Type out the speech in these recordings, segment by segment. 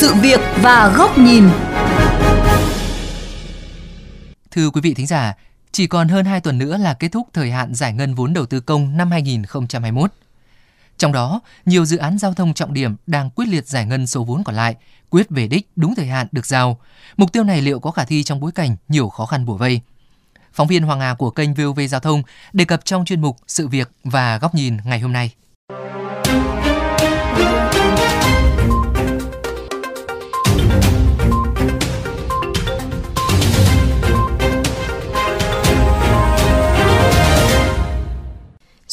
sự việc và góc nhìn. Thưa quý vị thính giả, chỉ còn hơn 2 tuần nữa là kết thúc thời hạn giải ngân vốn đầu tư công năm 2021. Trong đó, nhiều dự án giao thông trọng điểm đang quyết liệt giải ngân số vốn còn lại, quyết về đích đúng thời hạn được giao. Mục tiêu này liệu có khả thi trong bối cảnh nhiều khó khăn bủa vây? Phóng viên Hoàng Hà của kênh VOV Giao thông đề cập trong chuyên mục Sự việc và góc nhìn ngày hôm nay.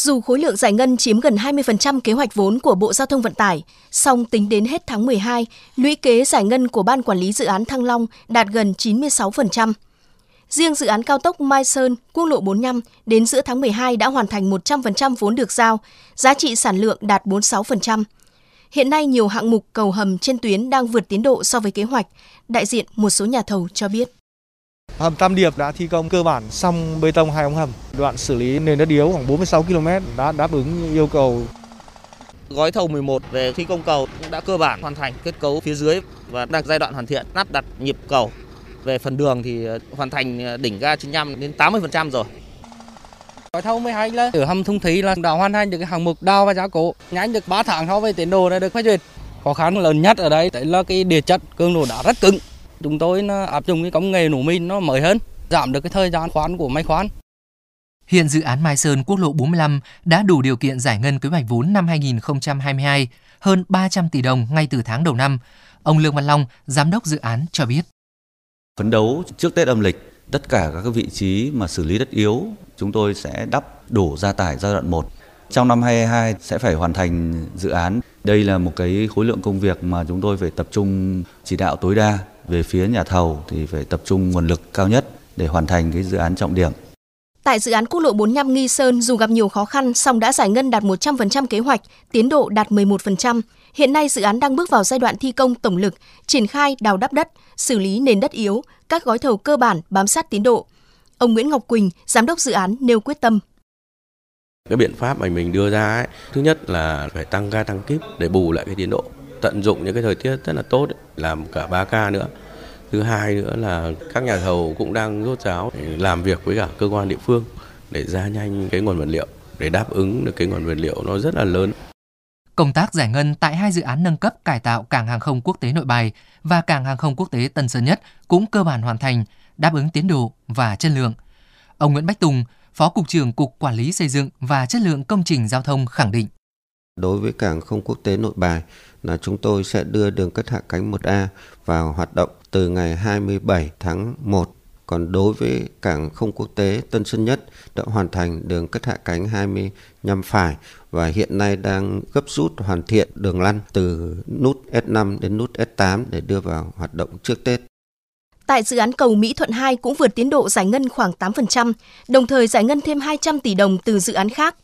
Dù khối lượng giải ngân chiếm gần 20% kế hoạch vốn của Bộ Giao thông Vận tải, song tính đến hết tháng 12, lũy kế giải ngân của Ban Quản lý Dự án Thăng Long đạt gần 96%. Riêng dự án cao tốc Mai Sơn, quốc lộ 45 đến giữa tháng 12 đã hoàn thành 100% vốn được giao, giá trị sản lượng đạt 46%. Hiện nay nhiều hạng mục cầu hầm trên tuyến đang vượt tiến độ so với kế hoạch, đại diện một số nhà thầu cho biết. Hầm Tam Điệp đã thi công cơ bản xong bê tông hai ống hầm. Đoạn xử lý nền đất yếu khoảng 46 km đã đáp ứng yêu cầu. Gói thầu 11 về thi công cầu cũng đã cơ bản hoàn thành kết cấu phía dưới và đang giai đoạn hoàn thiện lắp đặt nhịp cầu. Về phần đường thì hoàn thành đỉnh ga 95 đến 80% rồi. Gói thầu 12 là ở hầm Thông Thí là đã hoàn thành được cái hạng mục đào và giá cổ, nhanh được 3 tháng so với tiến độ đã được phê duyệt. Khó khăn lớn nhất ở đây là cái địa chất cường độ đá rất cứng chúng tôi nó áp dụng cái công nghệ nổ min nó mới hơn, giảm được cái thời gian khoán của máy khoán. Hiện dự án Mai Sơn quốc lộ 45 đã đủ điều kiện giải ngân kế hoạch vốn năm 2022 hơn 300 tỷ đồng ngay từ tháng đầu năm. Ông Lương Văn Long, giám đốc dự án cho biết. Phấn đấu trước Tết âm lịch, tất cả các vị trí mà xử lý đất yếu chúng tôi sẽ đắp đổ gia tải giai đoạn 1. Trong năm 2022 sẽ phải hoàn thành dự án. Đây là một cái khối lượng công việc mà chúng tôi phải tập trung chỉ đạo tối đa về phía nhà thầu thì phải tập trung nguồn lực cao nhất để hoàn thành cái dự án trọng điểm. Tại dự án quốc lộ 45 Nghi Sơn dù gặp nhiều khó khăn song đã giải ngân đạt 100% kế hoạch, tiến độ đạt 11%. Hiện nay dự án đang bước vào giai đoạn thi công tổng lực, triển khai đào đắp đất, xử lý nền đất yếu, các gói thầu cơ bản bám sát tiến độ. Ông Nguyễn Ngọc Quỳnh, giám đốc dự án nêu quyết tâm. Cái biện pháp mà mình đưa ra ấy, thứ nhất là phải tăng ca tăng kíp để bù lại cái tiến độ tận dụng những cái thời tiết rất là tốt làm cả 3 ca nữa thứ hai nữa là các nhà thầu cũng đang rốt ráo làm việc với cả cơ quan địa phương để ra nhanh cái nguồn vật liệu để đáp ứng được cái nguồn vật liệu nó rất là lớn Công tác giải ngân tại hai dự án nâng cấp cải tạo cảng hàng không quốc tế Nội Bài và cảng hàng không quốc tế Tân Sơn Nhất cũng cơ bản hoàn thành, đáp ứng tiến độ và chất lượng. Ông Nguyễn Bách Tùng, Phó Cục trưởng Cục Quản lý Xây dựng và Chất lượng Công trình Giao thông khẳng định. Đối với cảng không quốc tế Nội Bài là chúng tôi sẽ đưa đường cất hạ cánh 1A vào hoạt động từ ngày 27 tháng 1. Còn đối với cảng không quốc tế Tân Sơn Nhất đã hoàn thành đường cất hạ cánh 25 phải và hiện nay đang gấp rút hoàn thiện đường lăn từ nút S5 đến nút S8 để đưa vào hoạt động trước Tết. Tại dự án cầu Mỹ Thuận 2 cũng vượt tiến độ giải ngân khoảng 8%, đồng thời giải ngân thêm 200 tỷ đồng từ dự án khác.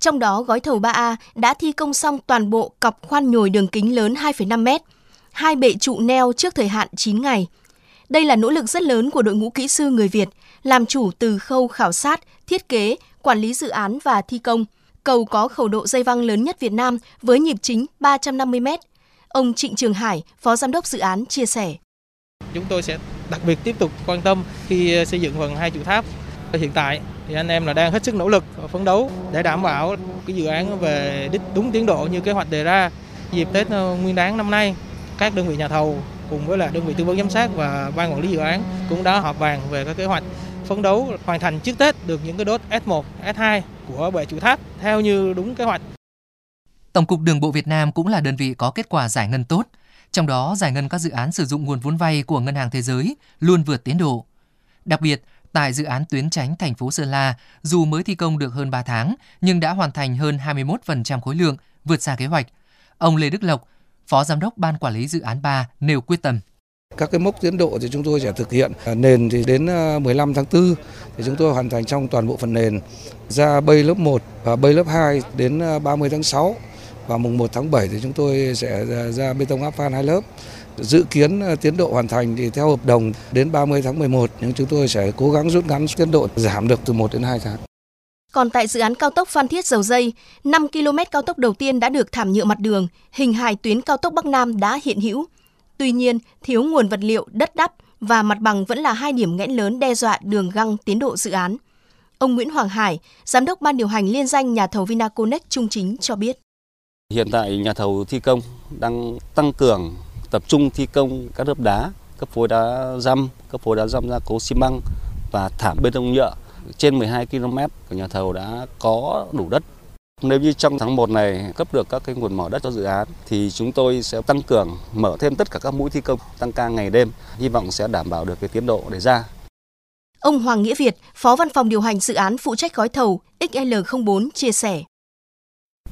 Trong đó, gói thầu 3A đã thi công xong toàn bộ cọc khoan nhồi đường kính lớn 2,5 mét, hai bệ trụ neo trước thời hạn 9 ngày. Đây là nỗ lực rất lớn của đội ngũ kỹ sư người Việt, làm chủ từ khâu khảo sát, thiết kế, quản lý dự án và thi công. Cầu có khẩu độ dây văng lớn nhất Việt Nam với nhịp chính 350 mét. Ông Trịnh Trường Hải, Phó Giám đốc dự án chia sẻ. Chúng tôi sẽ đặc biệt tiếp tục quan tâm khi xây dựng phần hai trụ tháp. Hiện tại thì anh em là đang hết sức nỗ lực và phấn đấu để đảm bảo cái dự án về đích đúng tiến độ như kế hoạch đề ra dịp Tết ờ, Nguyên đán năm nay. Các đơn vị nhà thầu cùng với là đơn vị tư vấn giám sát và ban quản lý dự án cũng đã họp bàn về các kế hoạch phấn đấu hoàn thành trước Tết được những cái đốt S1, S2 của bệ trụ tháp theo như đúng kế hoạch. Tổng cục Đường bộ Việt Nam cũng là đơn vị có kết quả giải ngân tốt, trong đó giải ngân các dự án sử dụng nguồn vốn vay của Ngân hàng Thế giới luôn vượt tiến độ. Đặc biệt, tại dự án tuyến tránh thành phố Sơn La, dù mới thi công được hơn 3 tháng nhưng đã hoàn thành hơn 21% khối lượng, vượt xa kế hoạch. Ông Lê Đức Lộc, Phó Giám đốc Ban Quản lý Dự án 3 nêu quyết tâm. Các cái mốc tiến độ thì chúng tôi sẽ thực hiện. À, nền thì đến à, 15 tháng 4 thì chúng tôi hoàn thành trong toàn bộ phần nền. Ra bay lớp 1 và bay lớp 2 đến à, 30 tháng 6 và mùng 1 tháng 7 thì chúng tôi sẽ ra bê tông áp phan hai lớp. Dự kiến tiến độ hoàn thành thì theo hợp đồng đến 30 tháng 11 nhưng chúng tôi sẽ cố gắng rút ngắn tiến độ giảm được từ 1 đến 2 tháng. Còn tại dự án cao tốc Phan Thiết Dầu Dây, 5 km cao tốc đầu tiên đã được thảm nhựa mặt đường, hình hài tuyến cao tốc Bắc Nam đã hiện hữu. Tuy nhiên, thiếu nguồn vật liệu, đất đắp và mặt bằng vẫn là hai điểm nghẽn lớn đe dọa đường găng tiến độ dự án. Ông Nguyễn Hoàng Hải, Giám đốc Ban điều hành liên danh nhà thầu Vinaconex Trung Chính cho biết. Hiện tại nhà thầu thi công đang tăng cường tập trung thi công các lớp đá, cấp phối đá răm, cấp phối đá răm gia cố xi măng và thảm bê tông nhựa. Trên 12 km của nhà thầu đã có đủ đất. Nếu như trong tháng 1 này cấp được các cái nguồn mở đất cho dự án thì chúng tôi sẽ tăng cường mở thêm tất cả các mũi thi công tăng ca ngày đêm, hy vọng sẽ đảm bảo được cái tiến độ đề ra. Ông Hoàng Nghĩa Việt, Phó Văn phòng điều hành dự án phụ trách gói thầu XL04 chia sẻ.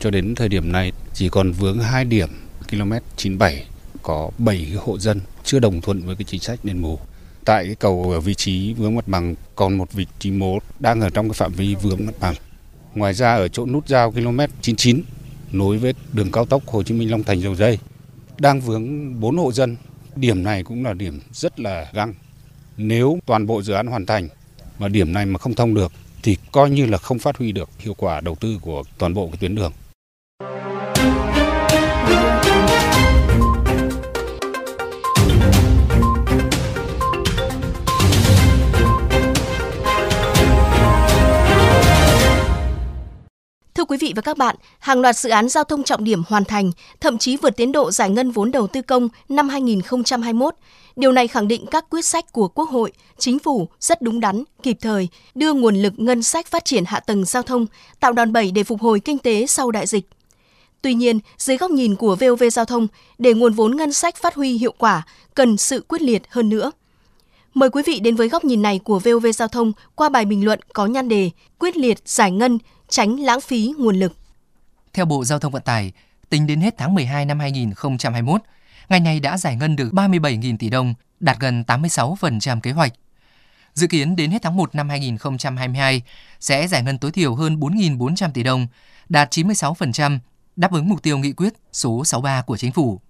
Cho đến thời điểm này chỉ còn vướng 2 điểm km 97 có 7 hộ dân chưa đồng thuận với cái chính sách đền bù. Tại cái cầu ở vị trí vướng mặt bằng còn một vị trí mố đang ở trong cái phạm vi vướng mặt bằng. Ngoài ra ở chỗ nút giao km 99 nối với đường cao tốc Hồ Chí Minh Long Thành Dầu Dây, đang vướng 4 hộ dân. Điểm này cũng là điểm rất là găng. Nếu toàn bộ dự án hoàn thành mà điểm này mà không thông được thì coi như là không phát huy được hiệu quả đầu tư của toàn bộ cái tuyến đường. Quý vị và các bạn, hàng loạt dự án giao thông trọng điểm hoàn thành, thậm chí vượt tiến độ giải ngân vốn đầu tư công năm 2021. Điều này khẳng định các quyết sách của Quốc hội, Chính phủ rất đúng đắn, kịp thời, đưa nguồn lực ngân sách phát triển hạ tầng giao thông, tạo đòn bẩy để phục hồi kinh tế sau đại dịch. Tuy nhiên, dưới góc nhìn của VOV Giao thông, để nguồn vốn ngân sách phát huy hiệu quả, cần sự quyết liệt hơn nữa. Mời quý vị đến với góc nhìn này của VOV Giao thông qua bài bình luận có nhan đề Quyết liệt giải ngân, tránh lãng phí nguồn lực. Theo Bộ Giao thông Vận tải, tính đến hết tháng 12 năm 2021, ngành này đã giải ngân được 37.000 tỷ đồng, đạt gần 86% kế hoạch. Dự kiến đến hết tháng 1 năm 2022 sẽ giải ngân tối thiểu hơn 4.400 tỷ đồng, đạt 96%, đáp ứng mục tiêu nghị quyết số 63 của chính phủ.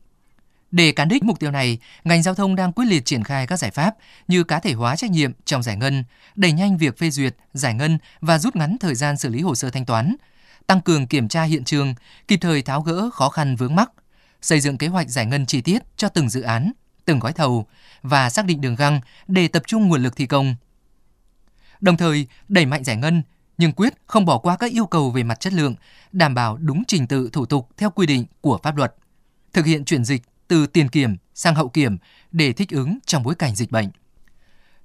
Để cán đích mục tiêu này, ngành giao thông đang quyết liệt triển khai các giải pháp như cá thể hóa trách nhiệm trong giải ngân, đẩy nhanh việc phê duyệt, giải ngân và rút ngắn thời gian xử lý hồ sơ thanh toán, tăng cường kiểm tra hiện trường, kịp thời tháo gỡ khó khăn vướng mắc, xây dựng kế hoạch giải ngân chi tiết cho từng dự án, từng gói thầu và xác định đường găng để tập trung nguồn lực thi công. Đồng thời, đẩy mạnh giải ngân nhưng quyết không bỏ qua các yêu cầu về mặt chất lượng, đảm bảo đúng trình tự thủ tục theo quy định của pháp luật. Thực hiện chuyển dịch từ tiền kiểm sang hậu kiểm để thích ứng trong bối cảnh dịch bệnh.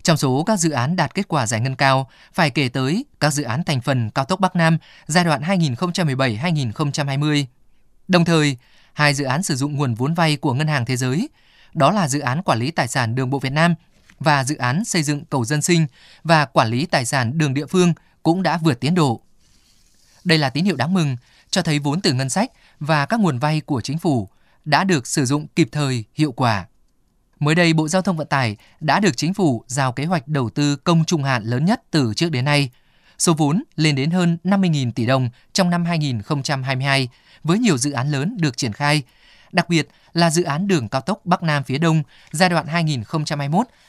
Trong số các dự án đạt kết quả giải ngân cao, phải kể tới các dự án thành phần cao tốc Bắc Nam giai đoạn 2017-2020. Đồng thời, hai dự án sử dụng nguồn vốn vay của Ngân hàng Thế giới, đó là dự án quản lý tài sản đường bộ Việt Nam và dự án xây dựng cầu dân sinh và quản lý tài sản đường địa phương cũng đã vượt tiến độ. Đây là tín hiệu đáng mừng, cho thấy vốn từ ngân sách và các nguồn vay của chính phủ đã được sử dụng kịp thời, hiệu quả. Mới đây, Bộ Giao thông Vận tải đã được chính phủ giao kế hoạch đầu tư công trung hạn lớn nhất từ trước đến nay. Số vốn lên đến hơn 50.000 tỷ đồng trong năm 2022 với nhiều dự án lớn được triển khai, đặc biệt là dự án đường cao tốc Bắc Nam phía Đông giai đoạn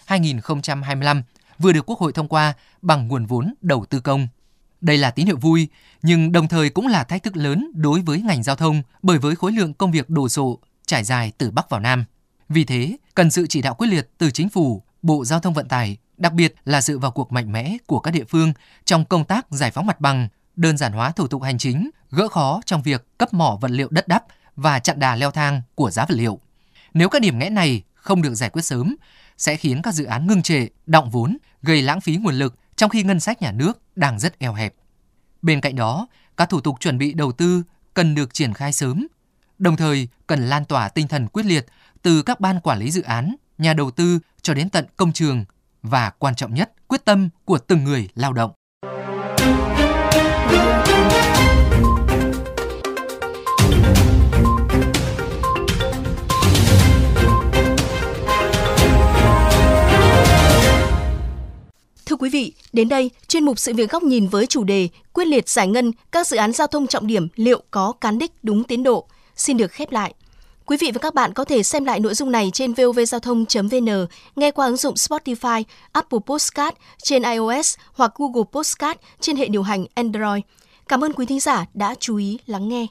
2021-2025 vừa được Quốc hội thông qua bằng nguồn vốn đầu tư công. Đây là tín hiệu vui, nhưng đồng thời cũng là thách thức lớn đối với ngành giao thông bởi với khối lượng công việc đồ sộ trải dài từ Bắc vào Nam. Vì thế, cần sự chỉ đạo quyết liệt từ chính phủ, Bộ Giao thông Vận tải, đặc biệt là sự vào cuộc mạnh mẽ của các địa phương trong công tác giải phóng mặt bằng, đơn giản hóa thủ tục hành chính, gỡ khó trong việc cấp mỏ vật liệu đất đắp và chặn đà leo thang của giá vật liệu. Nếu các điểm nghẽn này không được giải quyết sớm, sẽ khiến các dự án ngưng trệ, động vốn, gây lãng phí nguồn lực trong khi ngân sách nhà nước đang rất eo hẹp. Bên cạnh đó, các thủ tục chuẩn bị đầu tư cần được triển khai sớm, đồng thời cần lan tỏa tinh thần quyết liệt từ các ban quản lý dự án, nhà đầu tư cho đến tận công trường và quan trọng nhất, quyết tâm của từng người lao động. Thưa quý vị, đến đây, chuyên mục sự việc góc nhìn với chủ đề quyết liệt giải ngân các dự án giao thông trọng điểm liệu có cán đích đúng tiến độ xin được khép lại. Quý vị và các bạn có thể xem lại nội dung này trên vovgiao thông.vn, nghe qua ứng dụng Spotify, Apple Podcast trên iOS hoặc Google Podcast trên hệ điều hành Android. Cảm ơn quý thính giả đã chú ý lắng nghe.